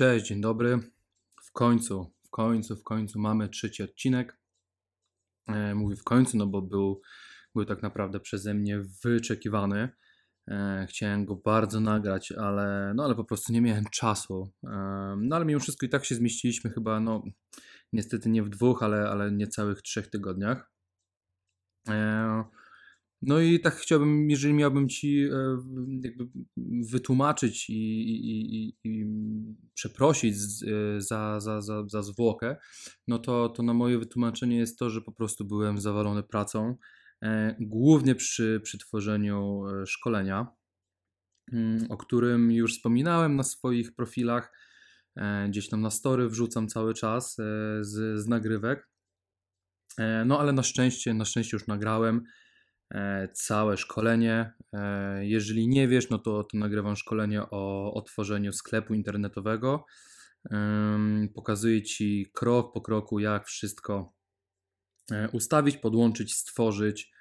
Cześć, dzień dobry. W końcu, w końcu, w końcu mamy trzeci odcinek. E, mówię w końcu, no bo był, był tak naprawdę przeze mnie wyczekiwany. E, chciałem go bardzo nagrać, ale, no, ale po prostu nie miałem czasu. E, no ale mimo wszystko i tak się zmieściliśmy chyba, no niestety nie w dwóch, ale, ale niecałych trzech tygodniach. E, no i tak chciałbym, jeżeli miałbym Ci e, jakby wytłumaczyć i, i, i, i przeprosić e, za, za, za, za zwłokę, no to, to na moje wytłumaczenie jest to, że po prostu byłem zawalony pracą, e, głównie przy, przy tworzeniu szkolenia, mm, o którym już wspominałem na swoich profilach, gdzieś tam na story wrzucam cały czas z, z nagrywek. No ale na szczęście, na szczęście już nagrałem. E, całe szkolenie. E, jeżeli nie wiesz, no to, to nagrywam szkolenie o otworzeniu sklepu internetowego. Pokazuję Ci krok po kroku, jak wszystko e, ustawić, podłączyć, stworzyć.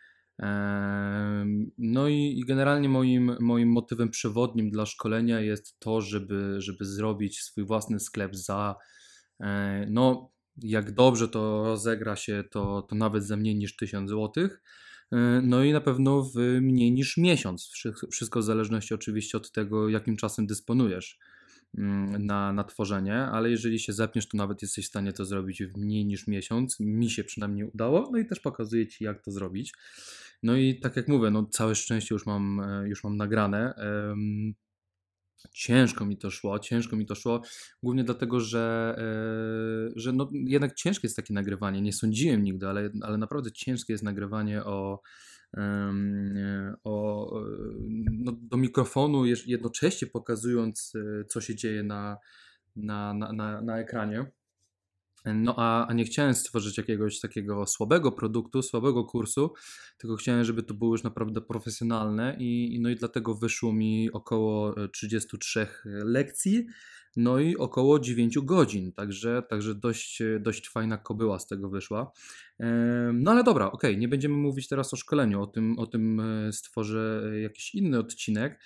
No i, generalnie moim, moim motywem przewodnim dla szkolenia jest to, żeby, żeby zrobić swój własny sklep za, no jak dobrze to rozegra się, to, to nawet za mniej niż 1000 złotych. E, no i na pewno w mniej niż miesiąc. Wszystko w zależności oczywiście od tego, jakim czasem dysponujesz mm, na, na tworzenie, ale jeżeli się zepniesz, to nawet jesteś w stanie to zrobić w mniej niż miesiąc. Mi się przynajmniej udało, no i też pokazuję Ci, jak to zrobić. No i tak jak mówię, no całe szczęście już mam, e, już mam nagrane. Ciężko mi to szło, ciężko mi to szło, głównie dlatego, że, yy, że no, jednak ciężkie jest takie nagrywanie. Nie sądziłem nigdy, ale, ale naprawdę ciężkie jest nagrywanie o, o, no, do mikrofonu, jednocześnie pokazując, e, co się dzieje na, na, na, na, na ekranie. No a, a nie chciałem stworzyć jakiegoś takiego słabego produktu, słabego kursu, tylko chciałem, żeby to było już naprawdę profesjonalne i, no i dlatego wyszło mi około 33 e, lekcji, no i około 9 godzin, także, także dość, dość fajna kobyła z tego wyszła. No ale dobra, ok, nie będziemy mówić teraz o szkoleniu, o tym, o tym e, stworzę jakiś inny odcinek.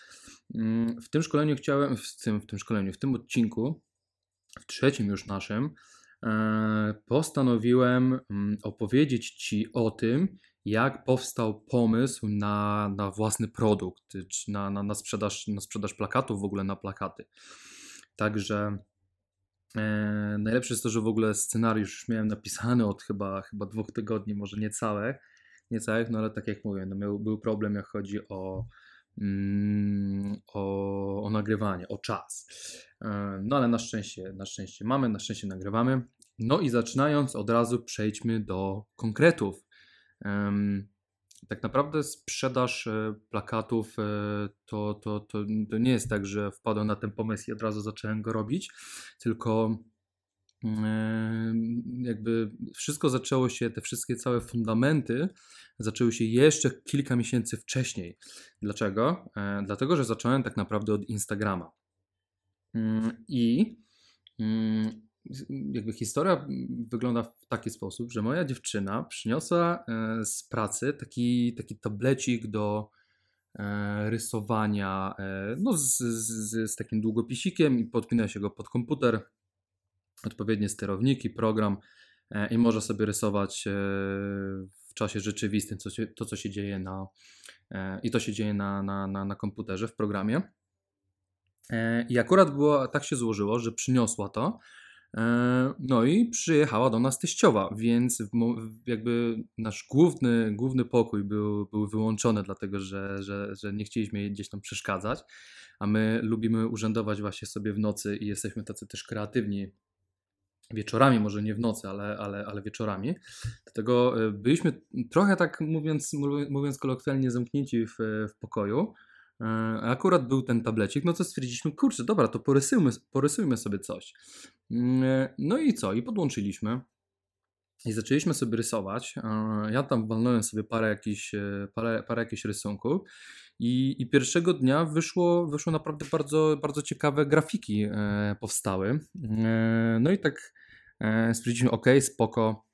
Mm, w tym szkoleniu chciałem, w tym, w tym szkoleniu, w tym odcinku, w trzecim już naszym, E, postanowiłem mm, opowiedzieć Ci o tym, jak powstał pomysł na, na własny produkt, czy na, na, na, sprzedaż, na sprzedaż plakatów, w ogóle na plakaty. Także e, najlepsze jest to, że w ogóle scenariusz już miałem napisany od chyba, chyba dwóch tygodni, może niecałe, niecałych, no ale tak jak mówię, no miał, był problem, jak chodzi o, mm, o, o nagrywanie, o czas. E, no ale na szczęście, na szczęście mamy, na szczęście nagrywamy. No i zaczynając od razu przejdźmy do konkretów. Tak naprawdę sprzedaż e, plakatów e, to, to, to, to nie jest tak, że wpadłem na ten pomysł i od razu zacząłem go robić, tylko jakby wszystko zaczęło się, te wszystkie całe fundamenty zaczęły się jeszcze kilka miesięcy wcześniej. Dlaczego? Dlatego, że zacząłem tak naprawdę od Instagrama. Mm, I mm, jakby historia wygląda w taki sposób, że moja dziewczyna przyniosła e, z pracy taki, taki tablecik do e, rysowania, e, no z, z, z takim długopisikiem i podpina się go pod komputer, odpowiednie sterowniki, program i może sobie rysować w czasie rzeczywistym to, to co się dzieje na i to się dzieje na, na, na, na komputerze, w programie. I akurat było, tak się złożyło, że przyniosła to. E, no i przyjechała do nas teściowa, więc jakby nasz główny, główny pokój był, był wyłączony, dlatego że, że, że nie chcieliśmy jej gdzieś tam przeszkadzać, a my lubimy urzędować właśnie sobie w nocy i jesteśmy tacy też kreatywni wieczorami, może nie w nocy, ale, ale, ale wieczorami. Dlatego e, byliśmy trochę tak mówiąc, mówiąc kolokwialnie zamknięci w, w pokoju. E, akurat był ten tablecik, no to stwierdziliśmy, kurczę, dobra, to porysujmy, porysujmy sobie coś. Mm, e, no i co? I podłączyliśmy. I zaczęliśmy sobie rysować. E, ja tam walnąłem sobie parę jakichś, parę, parę jakichś rysunków. I, I, pierwszego dnia wyszło, wyszło naprawdę bardzo, bardzo ciekawe grafiki powstały. No i tak stwierdziliśmy, ok, spoko,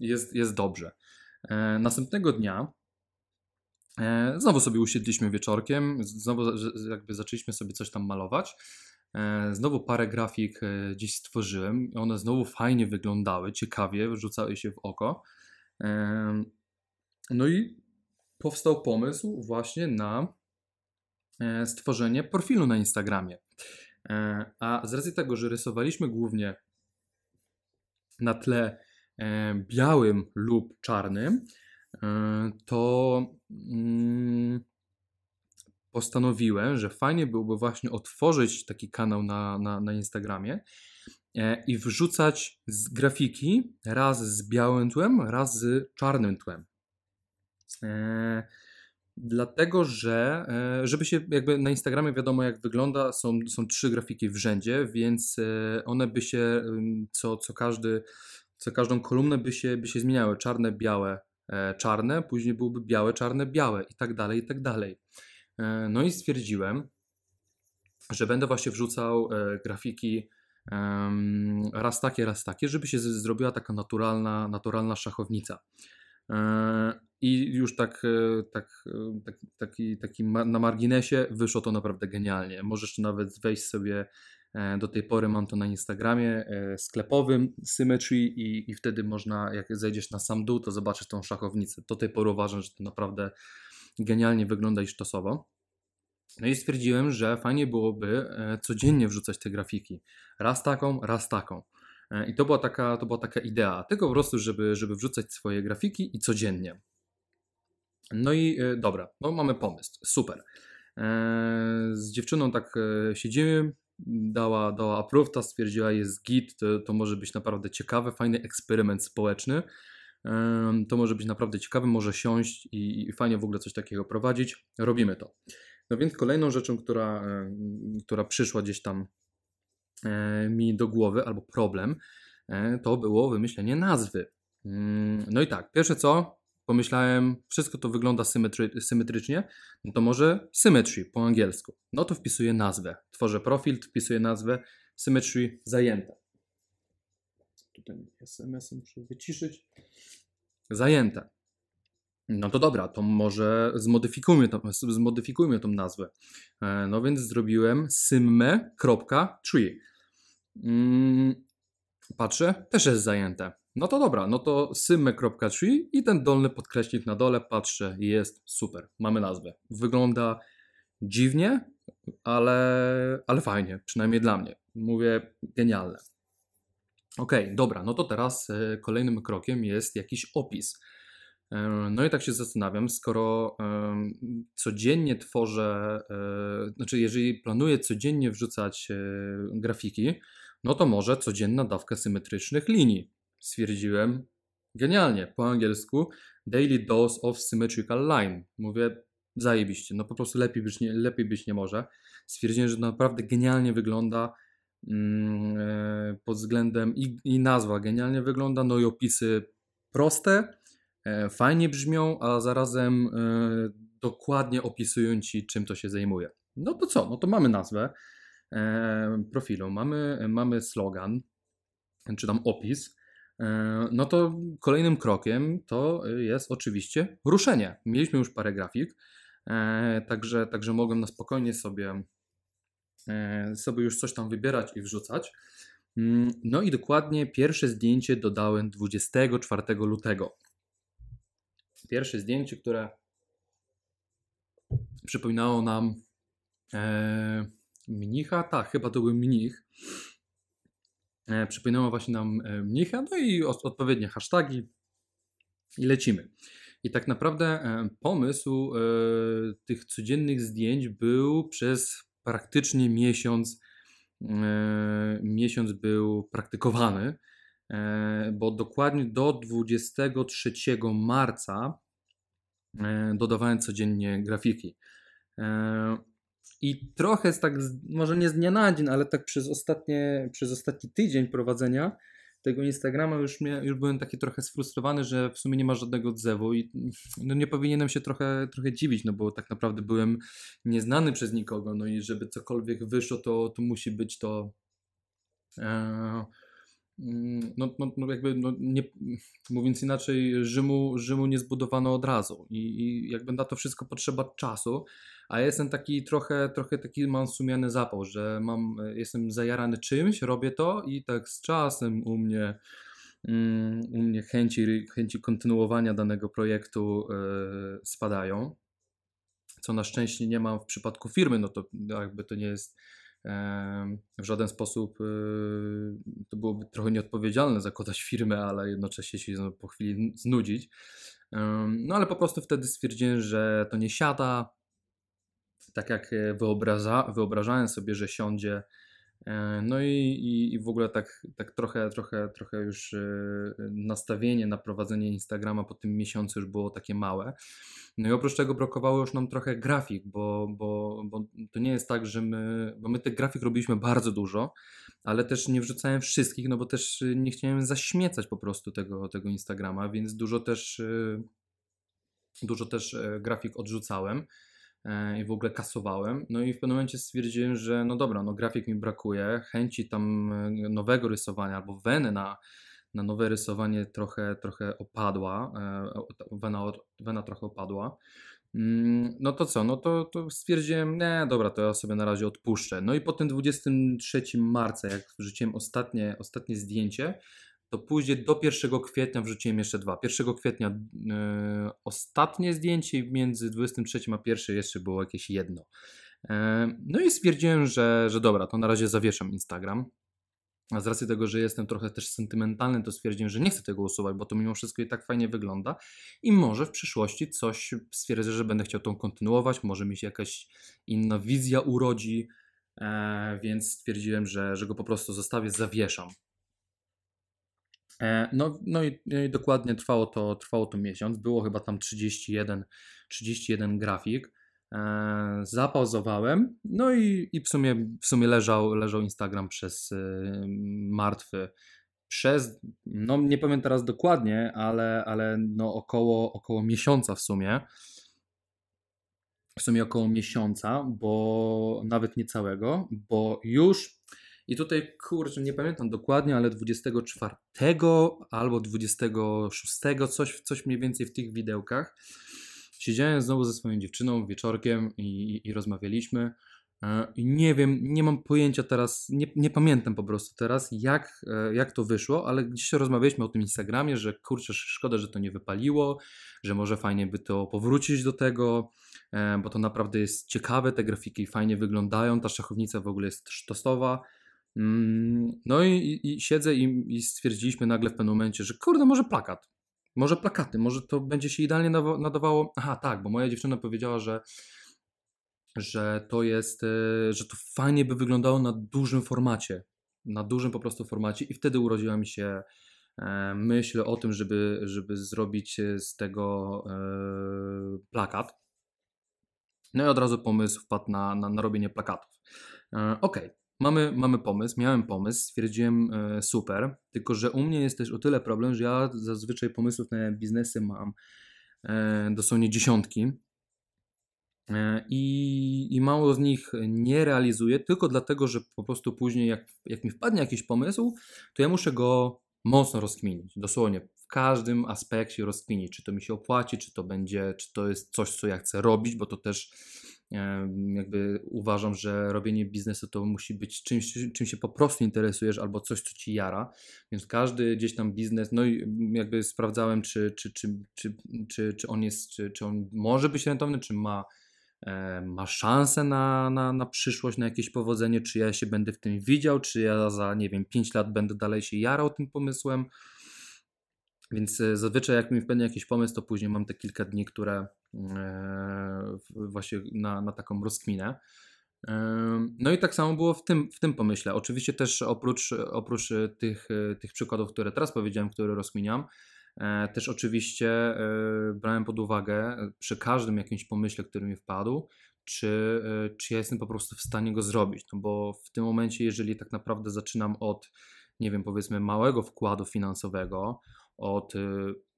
jest, jest dobrze. Następnego dnia znowu sobie usiedliśmy wieczorkiem, znowu jakby zaczęliśmy sobie coś tam malować. E, znowu parę grafik e, gdzieś stworzyłem. One znowu fajnie wyglądały, ciekawie, rzucały się w oko. E, no i powstał pomysł właśnie na stworzenie profilu na Instagramie. A z racji tego, że rysowaliśmy głównie na tle białym lub czarnym, to mm, postanowiłem, że fajnie byłoby właśnie otworzyć taki kanał na, na, na Instagramie e, i wrzucać z grafiki raz z białym tłem, raz z czarnym tłem. E, dlatego, że e, żeby się jakby na Instagramie wiadomo jak wygląda, są, są trzy grafiki w rzędzie, więc one by się co, co każdy, co każdą kolumnę by się, by się zmieniały. Czarne, białe, czarne, później byłoby białe, czarne, białe i tak dalej, i tak dalej. E, no i stwierdziłem, że będę właśnie wrzucał e, grafiki raz takie, raz takie, żeby się zrobiła taka naturalna, naturalna szachownica. E, I już tak, tak, tak, taki, taki na marginesie wyszło to naprawdę genialnie. Możesz nawet wejść sobie, do tej pory mam to na Instagramie sklepowym Symmetry i, i wtedy można, jak zejdziesz na sam dół, to zobaczysz tą szachownicę. Do tej pory uważam, że to naprawdę genialnie wygląda i sztosowo. No i stwierdziłem, że fajnie byłoby e, codziennie wrzucać te grafiki. Raz taką, raz taką. E, I to była taka, to była taka idea, tylko po prostu, żeby, żeby wrzucać swoje grafiki i codziennie. No i e, dobra, no mamy pomysł, super. Z dziewczyną tak siedzimy, dała, dała approve, stwierdziła jest git, to, to może być naprawdę ciekawy, fajny eksperyment społeczny to może być naprawdę ciekawe, może siąść i, fajnie w ogóle coś takiego prowadzić. Robimy to. No więc kolejną rzeczą, która, która przyszła gdzieś tam e, mi do głowy, albo problem, e, to było wymyślenie nazwy. Mm, no i tak, pierwsze co, pomyślałem, wszystko to wygląda symetry, symetrycznie, no to może symmetry po angielsku. No to wpisuję nazwę. Tworzę profil, wpisuję nazwę symmetry zajęte. Tutaj SMS-y muszę wyciszyć zajęte. No to dobra, to może zmodyfikujmy, to, zmodyfikujmy tą nazwę. E, no więc zrobiłem symme.tree. Mm, patrzę, też jest zajęte. No to dobra, no to symme.tree i ten dolny podkreśnik na dole, patrzę, jest super, mamy nazwę. Wygląda dziwnie, ale, ale fajnie, przynajmniej dla mnie. Mówię, genialne. Ok, dobra, no to teraz e, kolejnym krokiem jest jakiś opis. E, no i tak się zastanawiam, skoro codziennie tworzę, e, znaczy jeżeli planuję codziennie wrzucać grafiki, no to może codzienna dawka symetrycznych linii. Stwierdziłem, genialnie, po angielsku daily dose of symmetrical line. Mówię, zajebiście, no po prostu lepiej być nie, lepiej być nie może. Stwierdziłem, że naprawdę genialnie wygląda Mm, e, pod względem i, i nazwa genialnie wygląda, no i opisy proste, e, fajnie brzmią, a zarazem e, dokładnie opisują ci, czym to się zajmuje. No to co? No to mamy nazwę profilu, mamy, mamy slogan, czy tam opis. No to kolejnym krokiem to jest oczywiście ruszenie. Mieliśmy już parę grafik, także, także mogłem na spokojnie sobie E, sobie już coś tam wybierać i wrzucać. Mm, no i dokładnie pierwsze zdjęcie dodałem 24 lutego. Pierwsze zdjęcie, które przypominało nam e, mnicha, tak, chyba to był mnich. E, przypominało właśnie nam e, mnicha, no i odpowiednie hasztagi i lecimy. I tak naprawdę e, pomysł tych codziennych zdjęć był przez praktycznie miesiąc, miesiąc był praktykowany, bo dokładnie do 23 marca dodawałem codziennie grafiki. I trochę tak, może nie z dnia na dzień, ale tak przez, ostatnie, przez ostatni tydzień prowadzenia tego Instagrama już, mnie, już byłem taki trochę sfrustrowany, że w sumie nie ma żadnego odzewu i no nie powinienem się trochę, trochę dziwić, no bo tak naprawdę byłem nieznany przez nikogo, no i żeby cokolwiek wyszło, to, to musi być to e, no, no, no jakby, no nie, mówiąc inaczej, Rzymu, Rzymu nie zbudowano od razu I, i jakby na to wszystko potrzeba czasu, a ja jestem taki trochę, trochę taki mam sumiany zapał, że mam, jestem zajarany czymś, robię to i tak z czasem u mnie mm, u mnie chęci, chęci kontynuowania danego projektu yy, spadają, co na szczęście nie mam w przypadku firmy, no to jakby to nie jest w żaden sposób y, to byłoby trochę nieodpowiedzialne zakładać firmę, ale jednocześnie się po chwili znudzić. No ale po prostu wtedy stwierdziłem, że to nie siada, tak jak wyobraża, wyobrażałem sobie, że siądzie. E, no i, i, i w ogóle tak, tak trochę, trochę, trochę już e, nastawienie na prowadzenie Instagrama po tym miesiącu już było takie małe. No i oprócz tego brakowało już nam trochę grafik, bo, bo, bo to nie jest tak, że my, bo my tych grafik robiliśmy bardzo dużo, ale też nie wrzucałem wszystkich, no bo też nie chciałem zaśmiecać po prostu tego, tego Instagrama, więc dużo też, e, dużo też grafik odrzucałem i w ogóle kasowałem. No i w pewnym momencie stwierdziłem, że no dobra, no grafik mi brakuje, chęci tam nowego rysowania albo weny na, na nowe rysowanie trochę, trochę opadła, e, wena, wena trochę opadła. Mm, no to co, no to, to stwierdziłem, nie, dobra, to ja sobie na razie odpuszczę. No i po tym 23 marca, jak wrzuciłem ostatnie, ostatnie zdjęcie, to później do 1 kwietnia wrzuciłem jeszcze dwa. 1 kwietnia yy, ostatnie zdjęcie i między 23 a 1 jeszcze było jakieś jedno. Yy, no i stwierdziłem, że, że dobra, to na razie zawieszam Instagram. A z racji tego, że jestem trochę też sentymentalny, to stwierdziłem, że nie chcę tego usuwać, bo to mimo wszystko i tak fajnie wygląda. I może w przyszłości coś stwierdzę, że będę chciał tą kontynuować, może mi się jakaś inna wizja urodzi, e, więc stwierdziłem, że, że go po prostu zostawię, zawieszam. E, no, no, i, no i dokładnie trwało to, trwało to miesiąc. Było chyba tam 31, 31 grafik. E, zapauzowałem, no i, i w, sumie, w sumie leżał, leżał Instagram przez y, martwy. Przez, no nie powiem teraz dokładnie, ale, ale no około, około miesiąca w sumie. W sumie około miesiąca, bo nawet nie całego, bo już i tutaj, kurczę, nie pamiętam dokładnie, ale 24 albo 26, coś, coś mniej więcej w tych widełkach, siedziałem znowu ze swoją dziewczyną wieczorkiem i, i, i rozmawialiśmy. E, I nie wiem, nie mam pojęcia teraz, nie, nie pamiętam po prostu teraz, jak, e, jak to wyszło, ale gdzieś rozmawialiśmy o tym Instagramie, że kurczę, szkoda, że to nie wypaliło, że może fajnie by to powrócić do tego, e, bo to naprawdę jest ciekawe, te grafiki fajnie wyglądają, ta szachownica w ogóle jest sztosowa. Mm, no i, i, siedzę i, i, stwierdziliśmy nagle w pewnym momencie, że kurde, może plakat. Może plakaty, może to będzie się idealnie nadawało. Aha, tak, bo moja dziewczyna powiedziała, że, że to jest, e, że to fajnie by wyglądało na dużym formacie. Na dużym po prostu formacie, i wtedy urodziła mi się e, myśl o tym, żeby, żeby zrobić z tego e, plakat. No i od razu pomysł wpadł na, na, na robienie plakatów. Okej, okay. Mamy, mamy pomysł, miałem pomysł, stwierdziłem e, super, tylko że u mnie jest też o tyle problem, że ja zazwyczaj pomysłów na biznesy mam e, dosłownie dziesiątki e, i, i mało z nich nie realizuję, tylko dlatego, że po prostu później jak, jak mi wpadnie jakiś pomysł, to ja muszę go mocno rozkminić, dosłownie w każdym aspekcie rozkminić, czy to mi się opłaci, czy to będzie, czy to jest coś, co ja chcę robić, bo to też jakby uważam, że robienie biznesu to musi być czymś, czym się po prostu interesujesz albo coś, co ci jara. Więc każdy gdzieś tam biznes, no i jakby sprawdzałem, czy, czy, czy, czy, czy, czy on jest, czy, czy on może być rentowny, czy ma, ma szansę na, na, na przyszłość, na jakieś powodzenie, czy ja się będę w tym widział, czy ja za, nie wiem, 5 lat będę dalej się jarał tym pomysłem. Więc e, zazwyczaj jak mi wpadnie jakiś pomysł, to później mam te kilka dni, które właśnie na, na taką rozkminę. No i tak samo było w tym, w tym pomyśle. Oczywiście też oprócz, oprócz tych, tych przykładów, które teraz powiedziałem, które rozkminiam, e, też oczywiście brałem pod uwagę przy każdym jakimś pomyśle, który mi wpadł, czy, czy ja jestem po prostu w stanie go zrobić. No bo w tym momencie, jeżeli tak naprawdę zaczynam od, nie wiem, powiedzmy małego wkładu finansowego, od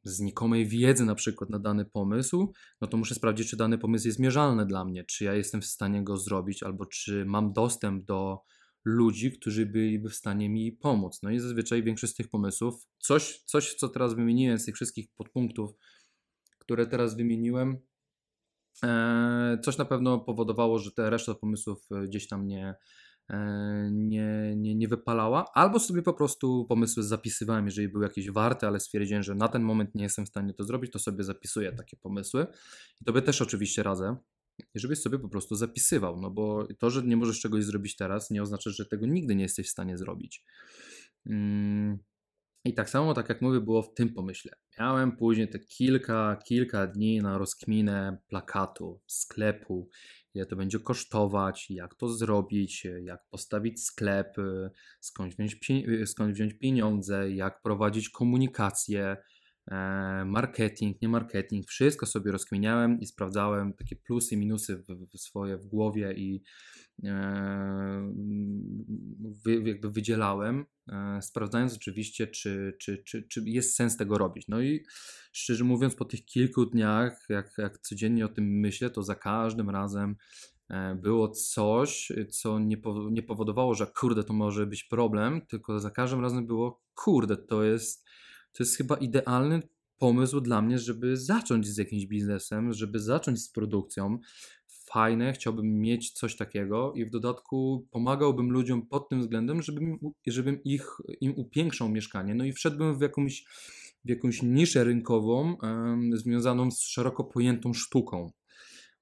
znikomej wiedzy na przykład na dany pomysł, no to muszę sprawdzić, czy dany pomysł jest mierzalny dla mnie, czy ja jestem w stanie go zrobić, albo czy mam dostęp do, ludzi, którzy byliby w stanie mi pomóc. No i zazwyczaj większość z tych pomysłów, coś, coś co teraz wymieniłem z tych wszystkich podpunktów, które teraz wymieniłem, e, coś na pewno powodowało, że te reszta pomysłów gdzieś tam nie, e, nie, nie, nie wypalała, albo sobie po prostu pomysły zapisywałem, jeżeli były jakieś warte, ale stwierdziłem, że na ten moment nie jestem w stanie to zrobić, to sobie zapisuję takie pomysły. I tobie też oczywiście radzę, żebyś sobie po prostu zapisywał, no bo to, że nie możesz czegoś zrobić teraz, nie oznacza, że tego nigdy nie jesteś w stanie zrobić. Mm. I tak samo, tak jak mówię, było w tym pomyśle. Miałem później te kilka, kilka dni na rozkminę plakatu, sklepu, ile to będzie kosztować, jak to zrobić, jak postawić sklep, skąd wziąć, skąd wziąć pieniądze, jak prowadzić komunikację, marketing, nie marketing, wszystko sobie rozkminiałem i sprawdzałem takie plusy, minusy w, w swoje w głowie i e, wy, jakby wydzielałem, e, sprawdzając oczywiście, czy, czy, czy, czy jest sens tego robić. No i szczerze mówiąc, po tych kilku dniach, jak, jak codziennie o tym myślę, to za każdym razem było coś, co nie, po, nie powodowało, że kurde, to może być problem, tylko za każdym razem było kurde, to jest to jest chyba idealny pomysł dla mnie, żeby zacząć z jakimś biznesem, żeby zacząć z produkcją. Fajne, chciałbym mieć coś takiego i w dodatku pomagałbym ludziom pod tym względem, żebym, żebym ich, im upiększał mieszkanie. No i wszedłbym w jakąś, w jakąś niszę rynkową um, związaną z szeroko pojętą sztuką.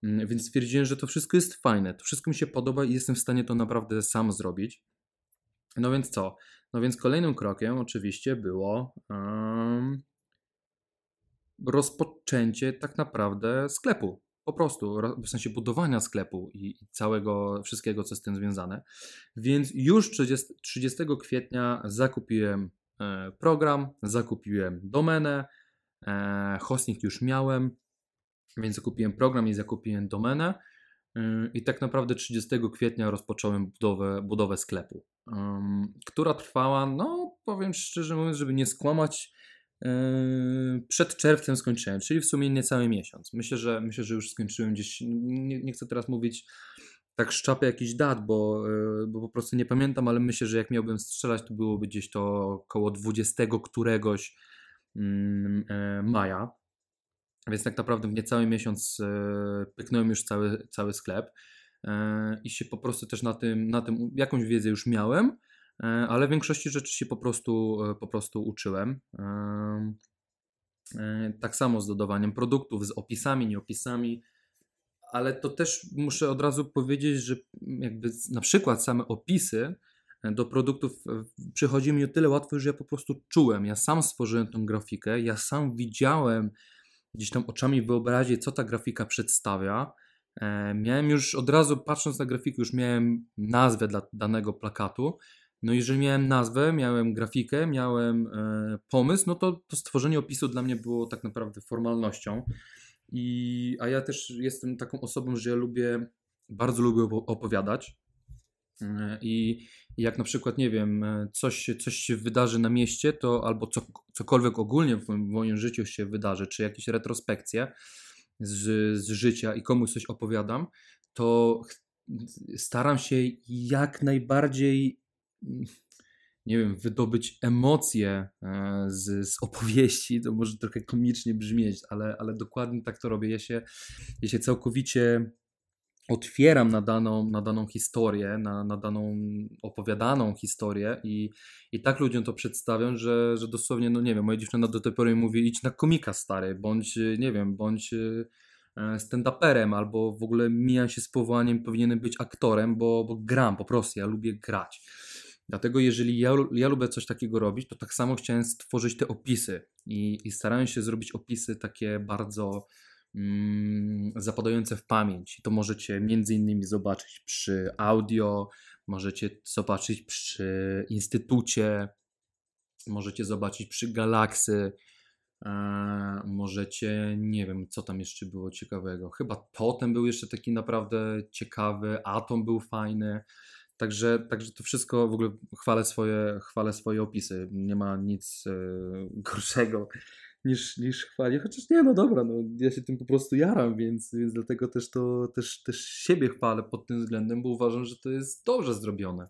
Um, więc stwierdziłem, że to wszystko jest fajne, to wszystko mi się podoba i jestem w stanie to naprawdę sam zrobić. No więc co? No więc kolejnym krokiem oczywiście było um, rozpoczęcie tak naprawdę sklepu. Po prostu, w sensie budowania sklepu i, całego, wszystkiego, co z tym związane. Więc już 30, 30 kwietnia zakupiłem e, program, zakupiłem domenę, e, hosting już miałem, więc zakupiłem program i zakupiłem domenę. E, I tak naprawdę 30 kwietnia rozpocząłem budowę, budowę sklepu um, która trwała, no powiem szczerze mówiąc, żeby nie skłamać, yy, przed czerwcem skończyłem, czyli w sumie niecały miesiąc. Myślę, że myślę, że już skończyłem gdzieś, nie, nie chcę teraz mówić tak szczapę jakiś dat, bo, yy, bo po prostu nie pamiętam, ale myślę, że jak miałbym strzelać, to byłoby gdzieś to około 20 któregoś yy, maja. Więc tak naprawdę w niecały miesiąc pyknąłem już cały, cały sklep. E, i się po prostu też na tym, na tym jakąś wiedzę już miałem, e, ale w większości rzeczy się po prostu, e, po prostu uczyłem. Tak samo z dodawaniem produktów, z opisami, nieopisami, ale to też muszę od razu powiedzieć, że jakby na przykład same opisy do produktów przychodzi mi o tyle łatwo, że ja po prostu czułem. Ja sam stworzyłem tą grafikę, ja sam widziałem gdzieś tam oczami wyobrazić, co ta grafika przedstawia miałem już od razu, patrząc na grafikę, już miałem nazwę dla danego plakatu. No jeżeli miałem nazwę, miałem grafikę, miałem e, pomysł, no to, to stworzenie opisu dla mnie było tak naprawdę formalnością. I, a ja też jestem taką osobą, że ja lubię, bardzo lubię opowiadać. E, I, I jak na przykład, nie wiem, coś, coś się wydarzy na mieście, to albo co, cokolwiek ogólnie w moim, w moim życiu się wydarzy, czy jakieś retrospekcje, z, z życia i komuś coś opowiadam, to staram się jak najbardziej nie wiem, wydobyć emocje e, z, z opowieści, to może trochę komicznie brzmieć, ale, ale dokładnie tak to robię. Ja się, ja się całkowicie otwieram na daną, na daną historię, na, na daną opowiadaną historię i, i tak ludziom to przedstawiam, że, że dosłownie, no nie wiem, moja dziewczyna do tej pory mówi idź na komika stary, bądź, nie wiem, bądź e, stand-uperem albo w ogóle mijam się z powołaniem, powinienem być aktorem, bo, bo gram po prostu, ja lubię grać. Dlatego jeżeli ja, ja lubię coś takiego robić, to tak samo chciałem stworzyć te opisy i, i starałem się zrobić opisy takie bardzo zapadające w pamięć. To możecie między innymi zobaczyć przy audio, możecie zobaczyć przy instytucie, możecie zobaczyć przy galaksy, e, możecie, nie wiem, co tam jeszcze było ciekawego. Chyba Totem był jeszcze taki naprawdę ciekawy, Atom był fajny. Także, także to wszystko w ogóle chwalę swoje, chwalę swoje opisy. Nie ma nic e, gorszego niż, niż chwali. Chociaż nie, no dobra, no, ja się tym po prostu jaram, więc, więc dlatego też to też, też siebie chwalę pod tym względem, bo uważam, że to jest dobrze zrobione.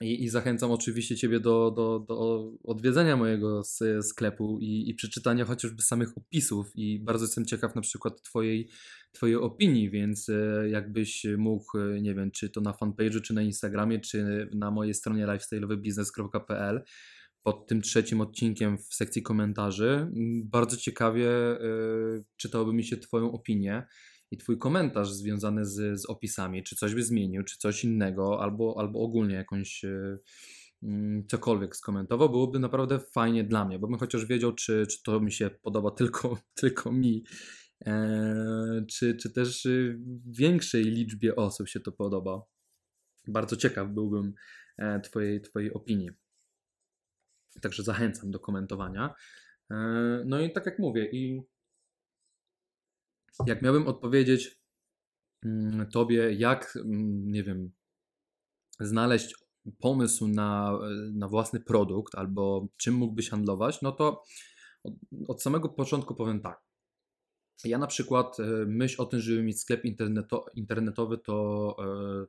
I, I, zachęcam oczywiście Ciebie do, do, do odwiedzenia mojego sklepu i, i przeczytania chociażby samych opisów. I bardzo jestem ciekaw na przykład Twojej, twojej opinii, więc e, jakbyś mógł, e, nie wiem, czy to na fanpage'u, czy na Instagramie, czy na mojej stronie lifestyle'owybiznes.pl pod tym trzecim odcinkiem w sekcji komentarzy. Bardzo ciekawie e, czytałoby mi się Twoją opinię i Twój komentarz związany z, z opisami, czy coś by zmienił, czy coś innego, albo, albo ogólnie jakąś e, mm, cokolwiek skomentował, byłoby naprawdę fajnie dla mnie, bo bym chociaż wiedział, czy, czy to mi się podoba tylko, tylko mi, e, czy, czy też większej liczbie osób się to podoba. Bardzo ciekaw byłbym twojej, twojej opinii. Także zachęcam do komentowania. E, no i tak jak mówię, i jak miałbym odpowiedzieć mm, Tobie, jak, mm, nie wiem, znaleźć pomysł na, na własny produkt albo czym mógłbyś handlować, no to od, od samego początku powiem tak. Ja na przykład e, myśl o tym, żeby mieć sklep interneto, internetowy, to e,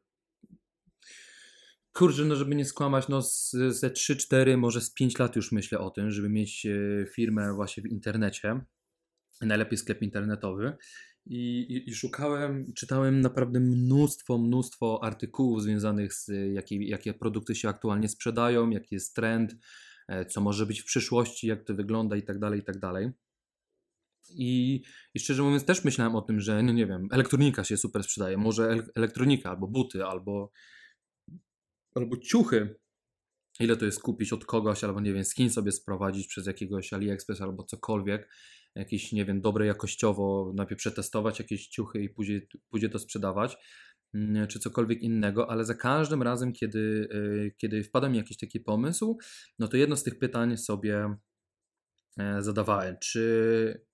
kurczę, no żeby nie skłamać, no ze 3-4, może z 5 lat już myślę o tym, żeby mieć e, firmę właśnie w internecie najlepiej sklep internetowy. I, i, I, szukałem, czytałem naprawdę mnóstwo, mnóstwo artykułów związanych z jakie, jakie produkty się aktualnie sprzedają, jaki jest trend, e, co może być w przyszłości, jak to wygląda i tak dalej, i tak dalej. I, I szczerze mówiąc, też myślałem o tym, że no nie wiem, elektronika się super sprzedaje, może elektronika, albo buty, albo, albo ciuchy. Ile to jest kupić od kogoś, albo nie wiem, skin sobie sprowadzić przez jakiegoś AliExpress albo cokolwiek jakieś, nie wiem, dobre jakościowo, najpierw przetestować jakieś ciuchy i później, później to sprzedawać, mm, czy cokolwiek innego, ale za każdym razem, kiedy, y, kiedy wpada mi jakiś taki pomysł, no to jedno z tych pytań sobie e, zadawałem, czy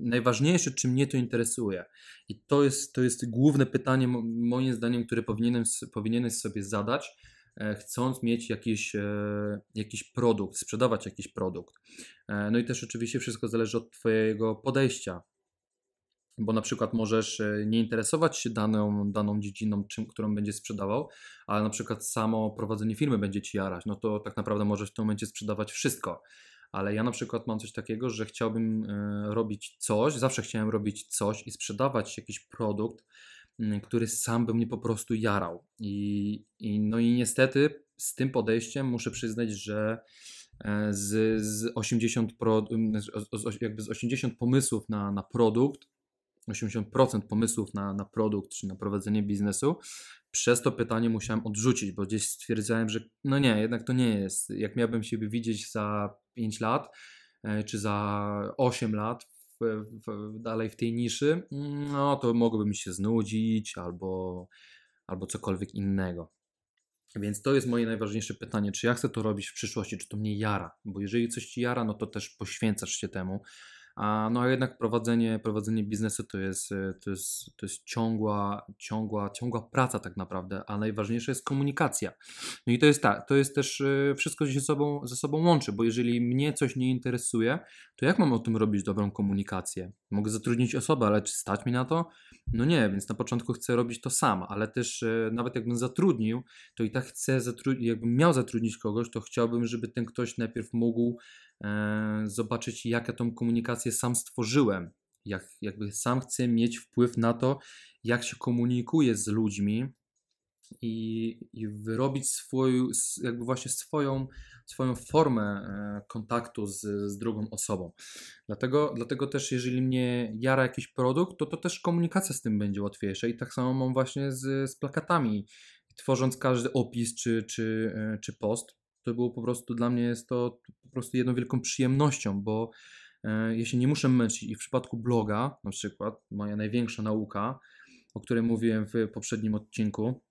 najważniejsze, czy mnie to interesuje. I to jest, to jest główne pytanie, moim zdaniem, które powinienem, powinieneś sobie zadać, E, chcąc mieć jakiś, e, jakiś produkt, sprzedawać jakiś produkt. E, no i też oczywiście wszystko zależy od Twojego podejścia, bo na przykład możesz nie interesować się daną, daną dziedziną, czym, którą będziesz sprzedawał, ale na przykład samo prowadzenie firmy będzie Ci jarać, no to tak naprawdę możesz w tym momencie sprzedawać wszystko. Ale ja na przykład mam coś takiego, że chciałbym robić coś, zawsze chciałem robić coś i sprzedawać jakiś produkt, Mm, który sam by mnie po prostu jarał. I, i, no i niestety z tym podejściem muszę przyznać, że e, z, z 80 pro, mm, jakby z 80 pomysłów na, na produkt, 80% pomysłów na, na produkt czy na prowadzenie biznesu, przez to pytanie musiałem odrzucić, bo gdzieś stwierdzałem, że no nie, jednak to nie jest. Jak miałbym siebie widzieć za 5 lat, e, czy za 8 lat w, dalej w tej niszy, no to mogłoby mi się znudzić albo, albo cokolwiek innego. Więc to jest moje najważniejsze pytanie, czy ja chcę to robić w przyszłości, czy to mnie jara, bo jeżeli coś ci jara, no to też poświęcasz się temu, a no a jednak prowadzenie, prowadzenie biznesu to jest, e, to jest, to jest ciągła, ciągła, ciągła praca tak naprawdę, a najważniejsza jest komunikacja. No i to jest tak, to jest też e, wszystko się ze sobą, ze sobą łączy, bo jeżeli mnie coś nie interesuje, to jak mam o tym robić dobrą komunikację? Mogę zatrudnić osobę, ale czy stać mi na to? No nie, więc na początku chcę robić to sam, ale też e, nawet jakbym zatrudnił, to i tak chcę zatrudnić, jakbym miał zatrudnić kogoś, to chciałbym, żeby ten ktoś najpierw mógł zobaczyć, jak ja tą komunikację sam stworzyłem. Jak, jakby sam chcę mieć wpływ na to, jak się komunikuję z ludźmi, i, i wyrobić swój, jakby właśnie swoją, swoją formę e, kontaktu z, z drugą osobą. Dlatego, dlatego też, jeżeli mnie jara jakiś produkt, to, to też komunikacja z tym będzie łatwiejsza. I tak samo mam właśnie z, z plakatami. Tworząc każdy opis czy, czy, e, czy post, to było po prostu dla mnie jest to po prostu jedną wielką przyjemnością, bo e, ja się nie muszę męczyć. I w przypadku bloga, na przykład, moja największa nauka, o której mówiłem w poprzednim odcinku,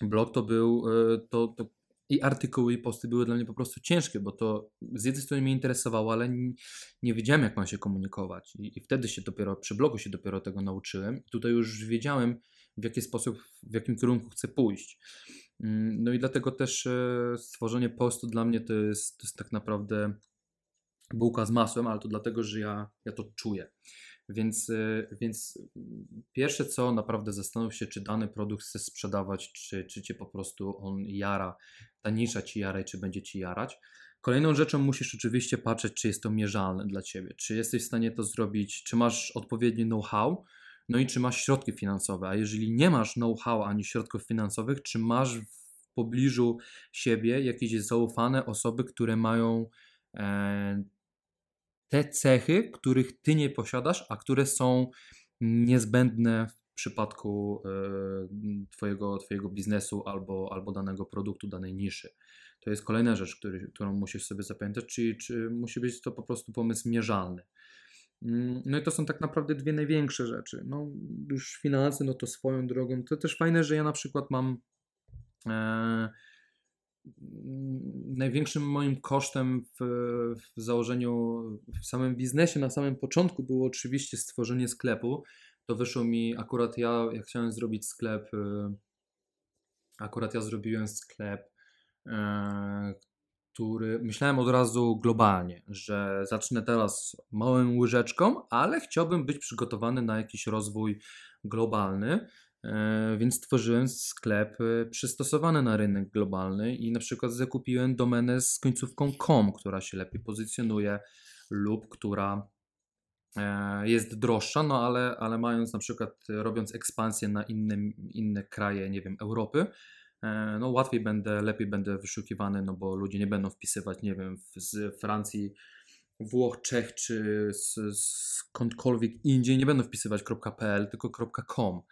blog to był, e, to, to i artykuły, i posty były dla mnie po prostu ciężkie, bo to z jednej strony mnie interesowało, ale nie, nie wiedziałem, jak mam się komunikować. I, I, wtedy się dopiero, przy blogu się dopiero tego nauczyłem. I tutaj już wiedziałem, w jaki sposób, w jakim kierunku chcę pójść. Mm, no i dlatego też e, stworzenie postu dla mnie to jest, to jest tak naprawdę bułka z masłem, ale to dlatego, że ja, ja to czuję. Więc, y, więc pierwsze co, naprawdę zastanów się, czy dany produkt chcesz sprzedawać, czy, czy cię po prostu on jara, ta nisza ci jara i czy będzie ci jarać. Kolejną rzeczą musisz oczywiście patrzeć, czy jest to mierzalne dla ciebie, czy jesteś w stanie to zrobić, czy masz odpowiedni know-how, no i czy masz środki finansowe. A jeżeli nie masz know-how ani środków finansowych, czy masz w pobliżu siebie jakieś zaufane osoby, które mają e, te cechy, których ty nie posiadasz, a które są niezbędne w przypadku e, twojego, twojego biznesu albo, albo danego produktu, danej niszy. To jest kolejna rzecz, który, którą musisz sobie zapamiętać, czyli czy musi być to po prostu pomysł mierzalny. Mm, no i to są tak naprawdę dwie największe rzeczy. No już finanse, no to swoją drogą. To też fajne, że ja na przykład mam e, największym moim kosztem w, w założeniu, w samym biznesie, na samym początku było oczywiście stworzenie sklepu. To wyszło mi akurat ja, jak chciałem zrobić sklep, e, akurat ja zrobiłem sklep, e, który myślałem od razu globalnie, że zacznę teraz małą łyżeczką, ale chciałbym być przygotowany na jakiś rozwój globalny. E, więc stworzyłem sklep przystosowany na rynek globalny i na przykład zakupiłem domenę z końcówką com, która się lepiej pozycjonuje lub która e, jest droższa, no ale, ale mając na przykład, robiąc ekspansję na inne, inne kraje, nie wiem, Europy, no łatwiej będę, lepiej będę wyszukiwany, no bo ludzie nie będą wpisywać, nie wiem, z Francji, Włoch, Czech czy skądkolwiek indziej, nie będą wpisywać .pl, tylko .com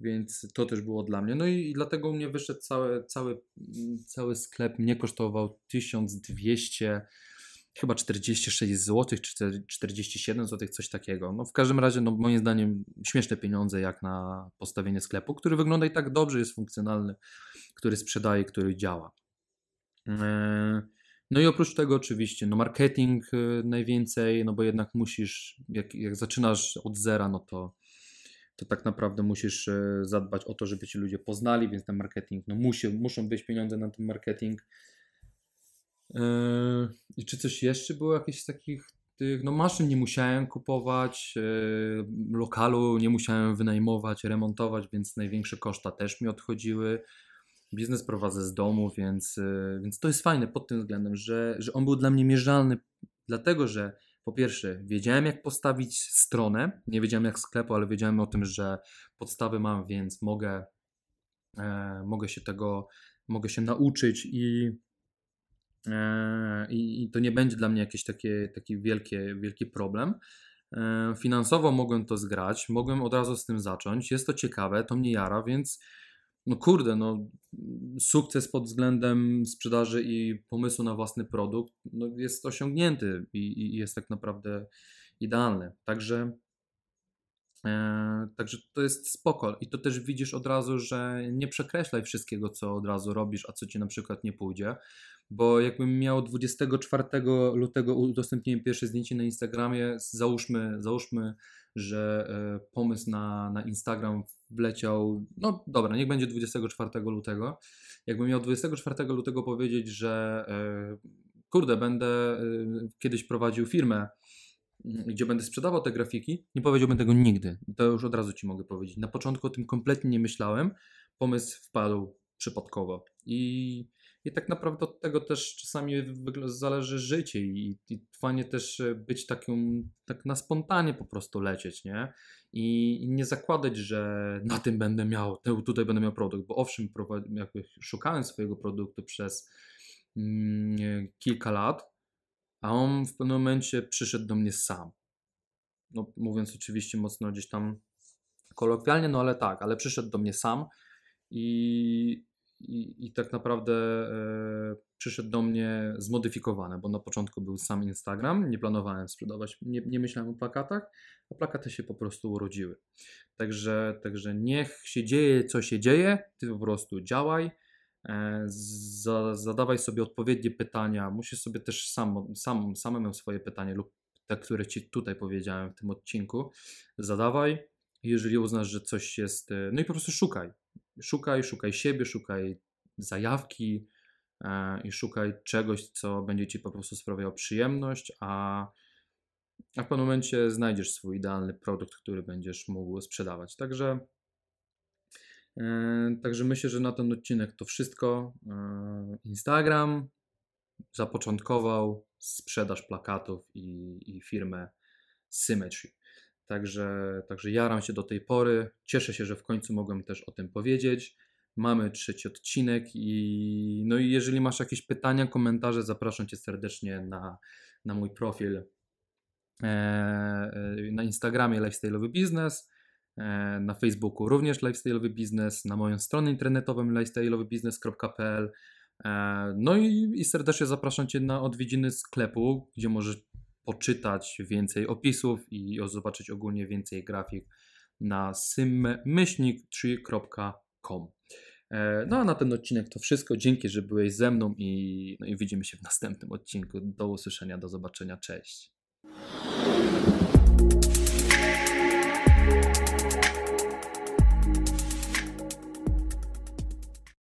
więc to też było dla mnie. No i, i dlatego u mnie wyszedł cały, cały, cały sklep, mnie kosztował 1200 chyba 46 zł, czy 47 zł, coś takiego. No w każdym razie, no moim zdaniem śmieszne pieniądze jak na postawienie sklepu, który wygląda i tak dobrze, jest funkcjonalny, który sprzedaje, który działa. E, no i oprócz tego oczywiście, no marketing e, najwięcej, no bo jednak musisz, jak, jak zaczynasz od zera, no to to tak naprawdę musisz e, zadbać o to, żeby ci ludzie poznali, więc ten marketing, no musi, muszą być pieniądze na ten marketing. E, I czy coś jeszcze było jakichś takich tych, no maszyn nie musiałem kupować, e, lokalu nie musiałem wynajmować, remontować, więc największe koszta też mi odchodziły. Biznes prowadzę z domu, więc, więc to jest fajne pod tym względem, że, że on był dla mnie mierzalny, dlatego że po pierwsze, wiedziałem jak postawić stronę, nie wiedziałem jak sklepu, ale wiedziałem o tym, że podstawy mam, więc mogę, e, mogę się tego, mogę się nauczyć i, e, i, to nie będzie dla mnie jakiś taki, taki wielki, wielki problem. E, finansowo mogłem to zgrać, mogłem od razu z tym zacząć. Jest to ciekawe, to mnie jara, więc no kurde, no sukces pod względem sprzedaży i pomysłu na własny produkt no, jest osiągnięty i, i jest tak naprawdę idealny. Także, e, także to jest spoko i to też widzisz od razu, że nie przekreślaj wszystkiego, co od razu robisz, a co ci na przykład nie pójdzie, bo jakbym miał 24 lutego udostępniłem pierwsze zdjęcie na Instagramie, załóżmy, załóżmy że e, pomysł na, na Instagram wleciał, no dobra, niech będzie 24 lutego. Jakbym miał 24 lutego powiedzieć, że e, kurde, będę e, kiedyś prowadził firmę, gdzie będę sprzedawał te grafiki, nie powiedziałbym tego nigdy. To już od razu Ci mogę powiedzieć. Na początku o tym kompletnie nie myślałem. Pomysł wpadł przypadkowo. I i tak naprawdę od tego też czasami zależy życie i, i fajnie też e, być taką, tak na spontanie po prostu lecieć, nie? I, I, nie zakładać, że na tym będę miał, tutaj będę miał produkt, bo owszem, jakby szukałem swojego produktu przez mm, kilka lat, a on w pewnym momencie przyszedł do mnie sam. No, mówiąc oczywiście mocno gdzieś tam kolokwialnie, no ale tak, ale przyszedł do mnie sam i, i, i tak naprawdę e, przyszedł do mnie zmodyfikowany, bo na początku był sam Instagram, nie planowałem sprzedawać, nie, nie myślałem o plakatach, a plakaty się po prostu urodziły. Także, także niech się dzieje, co się dzieje, ty po prostu działaj, e, za, zadawaj sobie odpowiednie pytania, musisz sobie też sam, sam, samemu swoje pytanie lub te, które ci tutaj powiedziałem w tym odcinku, zadawaj. Jeżeli uznasz, że coś jest, e, no i po prostu szukaj, szukaj, szukaj siebie, szukaj zajawki e, i szukaj czegoś, co będzie ci po prostu sprawiało przyjemność, a, a w pewnym momencie znajdziesz swój idealny produkt, który będziesz mógł sprzedawać. Także, e, także myślę, że na ten odcinek to wszystko. E, Instagram zapoczątkował sprzedaż plakatów i, i firmę Symmetry. Także, także jaram się do tej pory. Cieszę się, że w końcu mogłem też o tym powiedzieć. Mamy trzeci odcinek i no i jeżeli masz jakieś pytania, komentarze, zapraszam Cię serdecznie na, na mój profil e, e, na Instagramie Lifestyle'owy Biznes, e, na Facebooku również Lifestyle'owy Biznes, na moją stronę internetową lifestyle'owybiznes.pl no i, i serdecznie zapraszam Cię na odwiedziny sklepu, gdzie możesz poczytać więcej opisów i zobaczyć ogólnie więcej grafik na symmyślnik3.com. E, no a na ten odcinek to wszystko. Dzięki, że byłeś ze mną i, no i widzimy się w następnym odcinku. Do usłyszenia, do zobaczenia. Cześć.